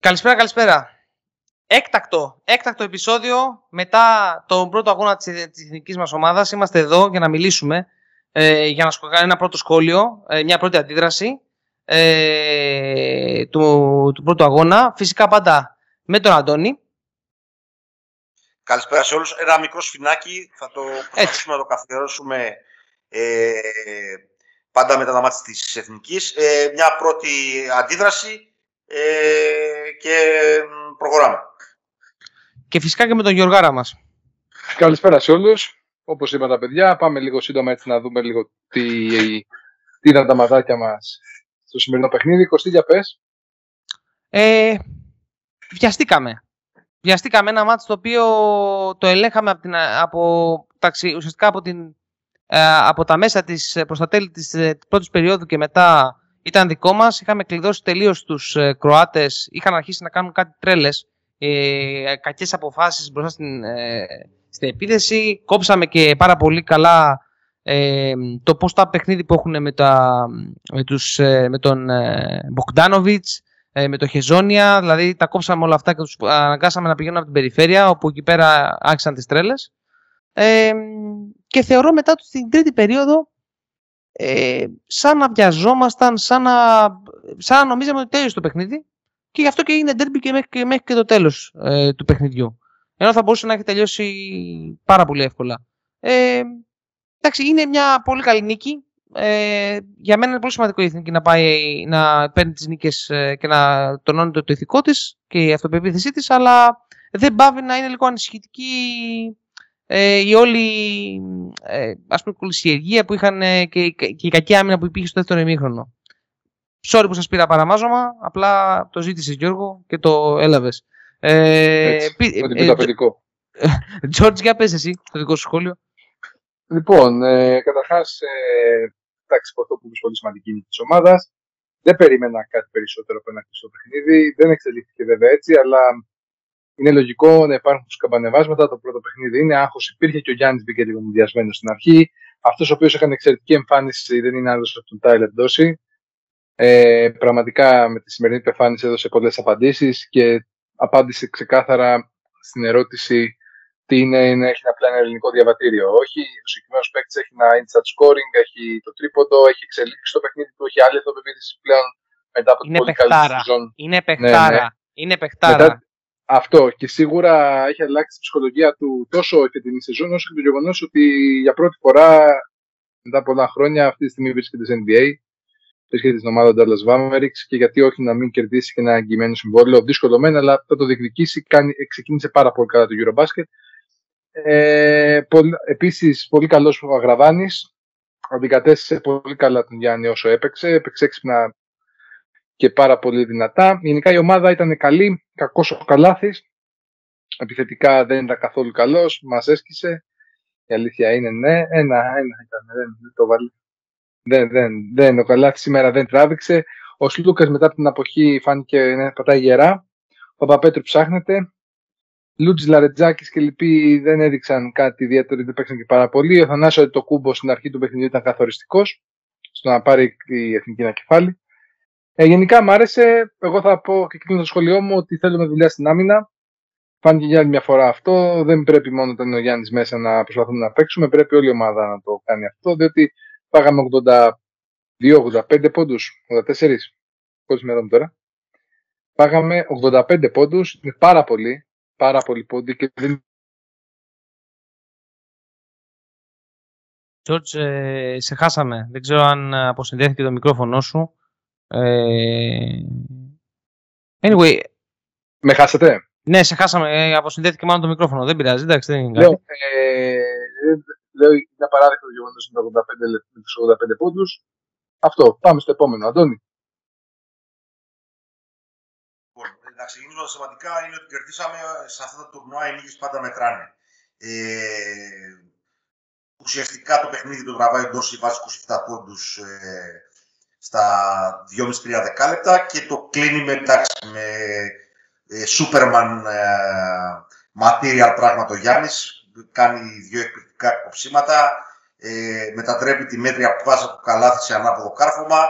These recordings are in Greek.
Καλησπέρα, καλησπέρα. Έκτακτο, έκτακτο επεισόδιο μετά τον πρώτο αγώνα της, της εθνικής μας ομάδας. Είμαστε εδώ για να μιλήσουμε, ε, για να σχολιάσουμε ένα πρώτο σχόλιο, ε, μια πρώτη αντίδραση ε, του, του πρώτου αγώνα. Φυσικά πάντα με τον Αντώνη. Καλησπέρα σε όλους. Ένα μικρό σφινάκι, θα το προσπαθήσουμε να το καθιερώσουμε ε, πάντα μετά τα μάτια της Εθνικής. Ε, μια πρώτη αντίδραση ε, και προχωράμε. Και φυσικά και με τον Γιωργάρα μας. Καλησπέρα σε όλους. Όπως είπα τα παιδιά, πάμε λίγο σύντομα έτσι να δούμε λίγο τι, τι ήταν τα μαδάκια μας στο σημερινό παιχνίδι. Κωστή, για πες. Ε, βιαστήκαμε. Βιαστήκαμε ένα μάτι το οποίο το ελέγχαμε από, την, από ουσιαστικά από, την, ε, από τα μέσα της, προς τα τέλη της ε, πρώτης περίοδου και μετά ήταν δικό μας. Είχαμε κλειδώσει τελείως τους ε, Κροάτες. Είχαν αρχίσει να κάνουν κάτι τρέλες. Ε, κακές αποφάσεις μπροστά στην, ε, στην επίθεση. Κόψαμε και πάρα πολύ καλά ε, το πώς τα παιχνίδι που έχουν με, τα, με, τους, ε, με τον ε, Μποκντάνοβιτς, ε, με το Χεζόνια, δηλαδή τα κόψαμε όλα αυτά και τους αναγκάσαμε να πηγαίνουν από την περιφέρεια, όπου εκεί πέρα άρχισαν τις τρέλες. Ε, και θεωρώ μετά την τρίτη περίοδο ε, σαν να βιαζόμασταν, σαν να, σαν να νομίζαμε ότι τέλειωσε το παιχνίδι και γι' αυτό και έγινε derby και μέχρι και, μέχρι και το τέλος ε, του παιχνιδιού. Ενώ θα μπορούσε να έχει τελειώσει πάρα πολύ εύκολα. Ε, εντάξει, είναι μια πολύ καλή νίκη. Ε, για μένα είναι πολύ σημαντικό η Εθνική να, πάει, να παίρνει τις νίκες ε, και να τονώνει το, το ηθικό της και η αυτοπεποίθησή της, αλλά δεν πάβει να είναι λίγο ανησυχητική ε, η όλη ε, ας πούμε, κολυσιεργία που είχαν ε, και, και, η κακή άμυνα που υπήρχε στο δεύτερο ημίχρονο. Sorry που σας πήρα παραμάζωμα, απλά το ζήτησες Γιώργο και το έλαβες. Ε, Έτσι, ε, Τζόρτζ, για πες εσύ το δικό σου σχόλιο. Λοιπόν, ε, καταρχάς, ε, εντάξει, αυτό που είναι πολύ σημαντική είναι της ομάδας. Δεν περίμενα κάτι περισσότερο από ένα κλειστό παιχνίδι. Δεν εξελίχθηκε βέβαια έτσι, αλλά είναι λογικό να υπάρχουν σκαμπανεβάσματα. Το πρώτο παιχνίδι είναι άγχος. Υπήρχε και ο Γιάννης μπήκε λίγο μουδιασμένος στην αρχή. Αυτός ο οποίος έκανε εξαιρετική εμφάνιση δεν είναι άλλος από τον Τάιλερ Ντόση. Ε, πραγματικά με τη σημερινή του εμφάνιση έδωσε πολλές απαντήσεις και απάντησε ξεκάθαρα στην ερώτηση τι είναι να έχει απλά ένα ελληνικό διαβατήριο. Όχι, ο συγκεκριμένος παίκτης έχει ένα instant scoring, έχει το τρίποντο, έχει εξελίξει το παιχνίδι του, έχει άλλη αυτοπεποίθηση πλέον μετά από την πολύ καλή σεζόν. Είναι παιχτάρα. Ναι, ναι. Είναι παιχτάρα. Μετά, αυτό και σίγουρα έχει αλλάξει τη ψυχολογία του τόσο και την σεζόν όσο και το γεγονός ότι για πρώτη φορά μετά από πολλά χρόνια αυτή τη στιγμή βρίσκεται σε NBA. Βρίσκεται στην ομάδα Dallas Mavericks και γιατί όχι να μην κερδίσει και ένα εγγυημένο συμβόλαιο. Δύσκολο μένα, αλλά θα το διεκδικήσει. Κάνει, ξεκίνησε πάρα πολύ καλά το Eurobasket ε, πολύ, επίσης, πολύ καλός ο Αγραβάνης. Αντικατέστησε πολύ καλά τον Γιάννη όσο έπαιξε. Έπαιξε έξυπνα και πάρα πολύ δυνατά. Γενικά η ομάδα ήταν καλή, κακός ο Καλάθης. Επιθετικά δεν ήταν καθόλου καλός, μας έσκησε. Η αλήθεια είναι ναι, ένα, ένα ήταν, δεν, δεν το βάλει. Δεν, δεν, δεν, ο Καλάθης σήμερα δεν τράβηξε. Ο Σλούκας μετά από την αποχή φάνηκε να πατάει γερά. Ο Παπαπέτρου ψάχνεται. Λούτζης Λαρετζάκης και λοιποί δεν έδειξαν κάτι ιδιαίτερο, δεν παίξαν και πάρα πολύ. Ο Θανάσιο το κούμπο στην αρχή του παιχνιδιού ήταν καθοριστικός στο να πάρει η εθνική ένα κεφάλι. Ε, γενικά μου άρεσε. Εγώ θα πω και κλείνω το σχολείο μου ότι θέλουμε δουλειά στην άμυνα. Φάνηκε για άλλη μια φορά αυτό. Δεν πρέπει μόνο όταν είναι ο Γιάννης μέσα να προσπαθούμε να παίξουμε. Πρέπει όλη η ομάδα να το κάνει αυτό. Διότι πάγαμε 82-85 πόντους. 84. Πόσε μέρε τώρα. Πάγαμε 85 πόντους. Είναι πάρα πολύ πάρα πολύ πόντι και δεν George, ε, σε χάσαμε. Δεν ξέρω αν αποσυνδέθηκε το μικρόφωνο σου. Ε... Anyway. Με χάσατε. Ναι, σε χάσαμε. Ε, αποσυνδέθηκε μάλλον το μικρόφωνο. Δεν πειράζει. Εντάξει, δεν είναι κάτι. Λέω, ε, λέω είναι απαράδεκτο το γεγονός με τους 85 πόντους. Αυτό. Πάμε στο επόμενο. Αντώνη. να ξεκινήσουμε σημαντικά είναι ότι κερδίσαμε σε αυτά τα τουρνουά οι νίκες πάντα μετράνε. Ε, ουσιαστικά το παιχνίδι το τραβάει ο Ντόρση, βάζει 27 πόντους ε, στα 2,5-3 δεκάλεπτα και το κλείνει με, εντάξει, με ε, Superman ε, material πράγμα το Γιάννης. Κάνει δύο εκπληκτικά κοψίματα, ε, μετατρέπει τη μέτρια πάσα του καλάθι σε ανάποδο κάρφωμα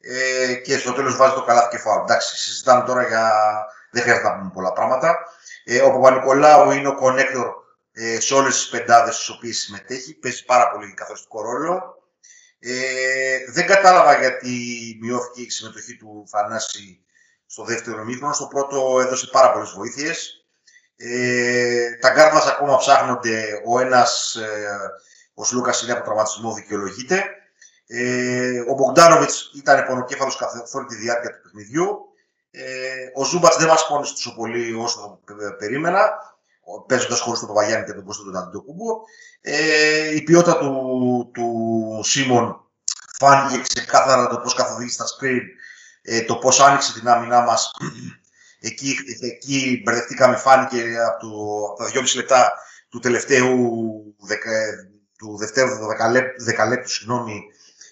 ε, και στο τέλος βάζει το καλάθι και φάουλ. Εντάξει, συζητάμε τώρα για δεν χρειάζεται να πούμε πολλά πράγματα. Ε, ο Παπανικολάου είναι ο connector ε, σε όλες τις πεντάδες στις οποίες συμμετέχει. Παίζει πάρα πολύ καθοριστικό ρόλο. Ε, δεν κατάλαβα γιατί μειώθηκε η συμμετοχή του Θανάση στο δεύτερο ημίχρονο. Στο πρώτο έδωσε πάρα πολλές βοήθειες. Ε, τα γκαρντ ακόμα ψάχνονται. Ο ένας, ε, ο Σλούκας είναι από τραυματισμό, δικαιολογείται. Ε, ο Μπογκντάνοβιτς ήταν πονοκέφαλος καθ' όλη τη διάρκεια του παιχνιδιού. Ε, ο Ζούμπατ δεν μας πόνισε τόσο πολύ όσο περίμενα, παίζοντα χωρί τον Παπαγιάννη και τον Κώστο τον Αντιοκούμπο. Ε, η ποιότητα του, του Σίμων φάνηκε ξεκάθαρα το πώς καθοδήγησε τα screen, ε, το πώς άνοιξε την άμυνά μας. Εκεί, εκεί μπερδευτήκαμε, φάνηκε από, το, από τα 2,5 λεπτά του τελευταίου του δευτέρου δεκαλέπτου, συγγνώμη,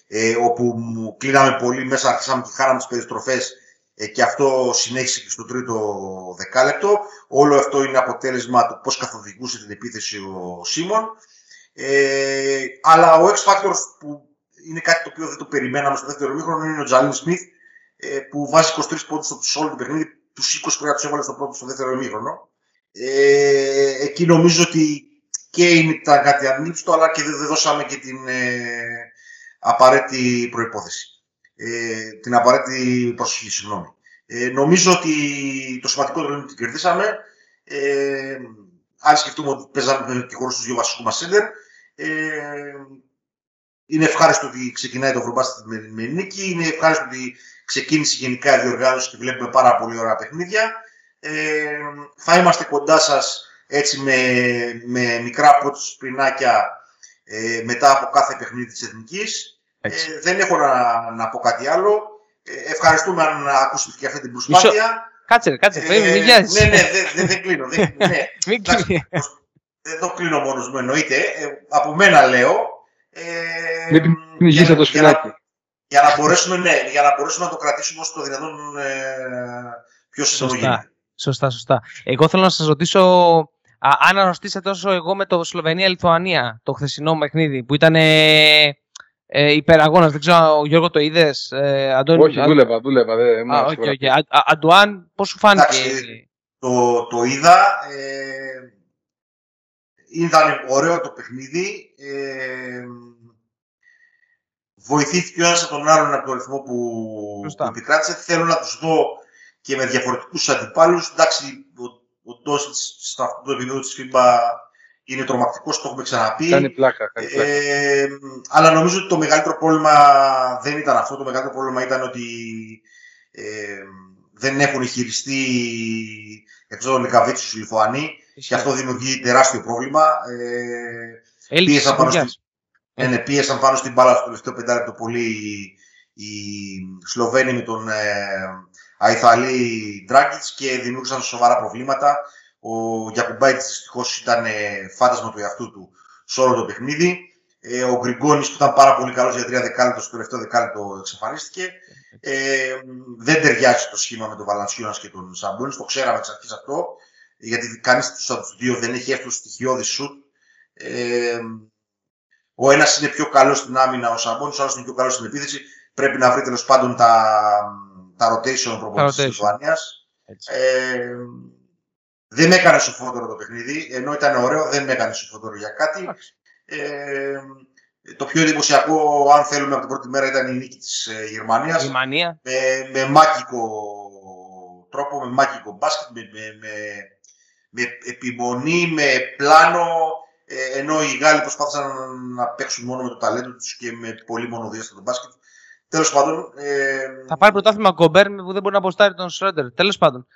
ε, όπου μου κλείναμε πολύ μέσα, αρχίσαμε και χάραμε τις περιστροφές ε, και αυτό συνέχισε και στο τρίτο δεκάλεπτο. Όλο αυτό είναι αποτέλεσμα του πώς καθοδηγούσε την επίθεση ο Σίμων. Ε, αλλά ο X Factor που είναι κάτι το οποίο δεν το περιμέναμε στο δεύτερο μήχρονο είναι ο Τζαλίν Σμιθ ε, που βάζει 23 πόντους στο όλο το παιχνίδι, τους 20 πρέπει να τους έβαλε στο πρώτο στο δεύτερο μήχρονο. Ε, εκεί νομίζω ότι και είναι τα κάτι ανήψτο, αλλά και δεν δώσαμε και την ε, απαραίτητη προϋπόθεση. Ε, την απαραίτητη προσοχή, συγγνώμη. Ε, νομίζω ότι το σημαντικό είναι ότι την κερδίσαμε. Ε, αν σκεφτούμε ότι παίζαμε και χωρίς τους δύο βασικούς μας σέντερ, ε, είναι ευχάριστο ότι ξεκινάει το Βρουμπάστη με, με νίκη. Είναι ευχάριστο ότι ξεκίνησε γενικά η διοργάνωση και βλέπουμε πάρα πολύ ωραία παιχνίδια. Ε, θα είμαστε κοντά σας έτσι με, με μικρά πότσου πινάκια ε, μετά από κάθε παιχνίδι της Εθνικής. Ε, δεν έχω να, να πω κάτι άλλο. Ε, ευχαριστούμε αν ακούσετε και αυτή την προσπάθεια. Κάτσε, κάτσε, ε, μην Ναι, ναι, δεν, δεν, κλείνω. Δεν, ναι. μην δεν το κλείνω μόνος μου, εννοείται. Ε, από μένα λέω. Ε, μην πνιγείς το σφινάκι. Για να, μπορέσουμε, ναι, για να μπορέσουμε να το κρατήσουμε όσο το δυνατόν ε, πιο σωστά. Σωστά, σωστά. Εγώ θέλω να σας ρωτήσω αν αναρωτήσετε τόσο εγώ με το Σλοβενία-Λιθουανία, το χθεσινό παιχνίδι, που ήταν ε, ε, υπεραγώνας. Δεν ξέρω, ο Γιώργο το είδες. Ε, Όχι, δούλευα, δούλευα. Δε, Α, okay, okay. Αντουάν, πώς σου φάνηκε. το, το είδα. Ε, ήταν ωραίο το παιχνίδι. Ε, βοηθήθηκε ο ένας από τον άλλον από το ρυθμό που, που επικράτησε. Θέλω να τους δω και με διαφορετικούς αντιπάλους. Εντάξει, ο, ο Ντόσιτς σε αυτό το επίπεδο της FIBA είναι τρομακτικό, το έχουμε ξαναπεί. Κάνει πλάκα. Κάνει πλάκα. Ε, αλλά νομίζω ότι το μεγαλύτερο πρόβλημα δεν ήταν αυτό. Το μεγαλύτερο πρόβλημα ήταν ότι ε, δεν έχουν χειριστεί εκτό των Λικαβίτσου οι Λιθουανοί και αυτό δημιουργεί τεράστιο πρόβλημα. Ε, πίεσαν, πάνω στην, ε, ναι, πίεσαν πάνω στην μπάλα στο τελευταίο πεντάλεπτο πολύ οι Σλοβαίνοι με τον ε, Αϊθαλή Ντράγκητς και δημιούργησαν σοβαρά προβλήματα. Ο Γιακουμπάιτ δυστυχώς ήταν ε, φάντασμα του εαυτού του σε όλο το παιχνίδι. Ε, ο Γκριγκόνης που ήταν πάρα πολύ καλός για τρία δεκάλεπτο, στο τελευταίο δεκάλεπτο εξαφανίστηκε. Ε, δεν ταιριάζει το σχήμα με τον Βαλανσιώνα και τον Σαμπόνι. Το ξέραμε εξ αρχής αυτό. Γιατί κανείς από τους δύο δεν έχει έρθει στοιχειώδη σουτ. Ε, ο ένας είναι πιο καλός στην άμυνα, ο Σαμπόνι, ο άλλος είναι πιο καλός στην επίθεση. Πρέπει να βρει τέλος πάντων τα, τα rotation προπονητής της Λιθουανίας. Δεν με έκανε σοφότερο το παιχνίδι, ενώ ήταν ωραίο, δεν με έκανε σοφότερο για κάτι. Ε, το πιο εντυπωσιακό, αν θέλουμε, από την πρώτη μέρα ήταν η νίκη της ε, Γερμανίας. Γερμανία. Με, με μάγικο τρόπο, με μάγικο μπάσκετ, με, με, με, επιμονή, με πλάνο, ε, ενώ οι Γάλλοι προσπάθησαν να παίξουν μόνο με το ταλέντο τους και με πολύ μονοδία στο μπάσκετ. Τέλος πάντων. Ε... Θα πάρει πρωτάθλημα Γκομπέρ που δεν μπορεί να αποστάρει τον Σρόντερ. Τέλος πάντων.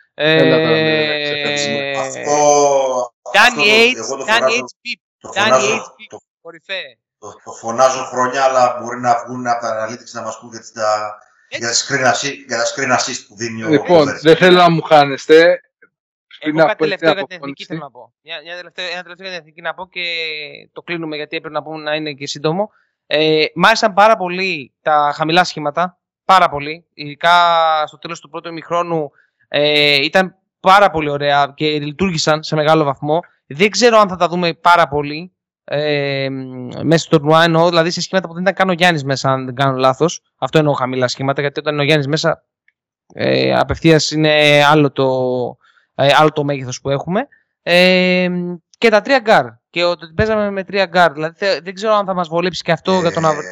Αυτό. Κάνει AIDS. Κάνει HP. Κάνει HP. Κορυφαία. Το φωνάζω χρόνια, αλλά μπορεί να βγουν από τα analytics να μας πούν για τα, για, τα screen assist που δίνει ο Λοιπόν, δεν θέλω να μου χάνεστε. Εγώ κάτι τελευταίο για την εθνική θέλω να πω. Μια, τελευταίο, ένα τελευταίο για την εθνική να πω και το κλείνουμε γιατί έπρεπε να πούμε να είναι και σύντομο. Ε, μ' άρεσαν πάρα πολύ τα χαμηλά σχήματα. Πάρα πολύ. Ειδικά στο τέλος του πρώτου ημιχρόνου ε, ήταν πάρα πολύ ωραία και λειτουργήσαν σε μεγάλο βαθμό. Δεν ξέρω αν θα τα δούμε πάρα πολύ ε, μέσα στο τουρνουά εννοώ, δηλαδή σε σχήματα που δεν ήταν καν ο Γιάννης μέσα, αν δεν κάνω λάθος. Αυτό εννοώ χαμηλά σχήματα, γιατί όταν είναι ο Γιάννης μέσα Ε, απευθείας είναι άλλο το, ε, άλλο το μέγεθος που έχουμε. Ε, και τα τρία γκαρντ. Και ότι παίζαμε με τρία γκαρντ. Δηλαδή δεν ξέρω αν θα μας βολέψει και αυτό για το αύριο.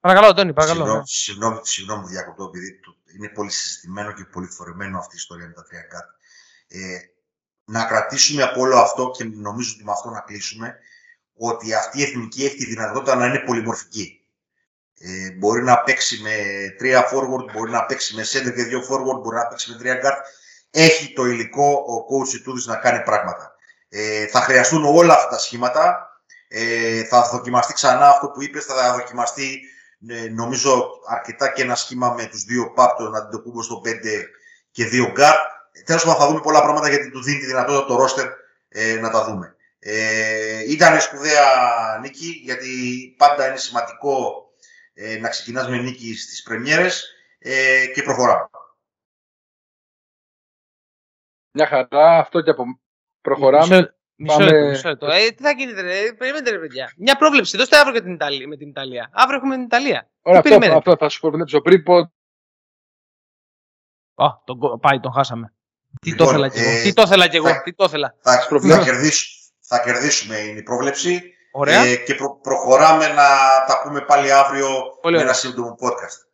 Παρακαλώ, Αντώνη, παρακαλώ. Συγγνώμη, ναι. συγγνώμη, συγγνώμη που διακόπτω, επειδή είναι πολύ συζητημένο και πολύ φορεμένο αυτή η ιστορία με τα τρία γκαρντ. Ε, να κρατήσουμε από όλο αυτό και νομίζω ότι με αυτό να κλείσουμε, ότι αυτή η εθνική έχει τη δυνατότητα να είναι πολυμορφική. Ε, μπορεί να παίξει με τρία forward, μπορεί να παίξει με center και δύο forward, μπορεί να παίξει με τρία guard. Έχει το υλικό ο coach Τούδης να κάνει πράγματα. Ε, θα χρειαστούν όλα αυτά τα σχήματα. Ε, θα δοκιμαστεί ξανά αυτό που είπες, θα δοκιμαστεί ε, νομίζω αρκετά και ένα σχήμα με τους δύο πάπτο να την το στο 5 και δύο guard. Τέλος πάντων θα δούμε πολλά πράγματα γιατί του δίνει τη δυνατότητα το roster ε, να τα δούμε. Ε, ήταν σπουδαία νίκη γιατί πάντα είναι σημαντικό ε, να ξεκινάς με νίκη στις πρεμιέρες ε, και προχωράμε. Μια χαρά, αυτό και από προχωράμε. Μισό, λεπτό, μισό λεπτό. Ε, τι θα γίνεται, ρε, περιμένετε ρε παιδιά. Μια πρόβλεψη, δώστε αύριο για την Ιταλία, με την Ιταλία. Αύριο έχουμε την Ιταλία. Ωραία, αυτό, αυτό, θα σου προβλέψω πριν πω. Α, τον, πάει, τον χάσαμε. Τι το ήθελα κι εγώ. Ε, τι το ήθελα κι εγώ. Τι το ήθελα. Θα, θα, κερδίσουμε, θα κερδίσουμε είναι η πρόβλεψη. Ωραία. Ε, και προ, προχωράμε να τα πούμε πάλι αύριο Πολύ με ένα σύντομο podcast.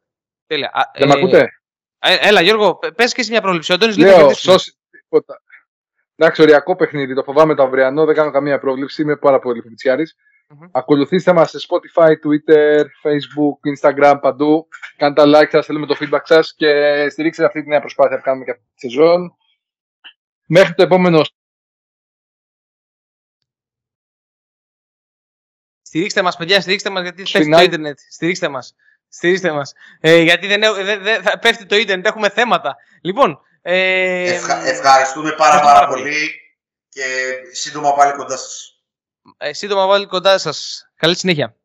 Τέλεια. Δεν ε, ακούτε. Ε, έλα Γιώργο, πες και εσύ μια πρόβλεψη. Ο Αντώνης Λέω, σώσει τίποτα. Εντάξει, οριακό παιχνίδι. Το φοβάμαι το αυριανό. Δεν κάνω καμία πρόβλεψη. Είμαι πάρα πολύ φιτσιάρης. Mm-hmm. Ακολουθήστε μας σε Spotify, Twitter, Facebook, Instagram, παντού. Κάντε τα like σας, θέλουμε το feedback σας και στηρίξτε αυτή τη νέα προσπάθεια που κάνουμε και αυτή τη σεζόν. Μέχρι το επόμενο Στηρίξτε μας, παιδιά, στηρίξτε μας γιατί πέφτει το Ιντερνετ. Στηρίξτε μας. Στηρίξτε μας. Ε, γιατί δεν, δεν, δεν, θα πέφτει το Ιντερνετ, έχουμε θέματα. Λοιπόν. Ε, Ευχα, ευχαριστούμε πάρα, πάρα, πολύ και σύντομα πάλι κοντά σας. Ε, σύντομα πάλι κοντά σας. Καλή συνέχεια.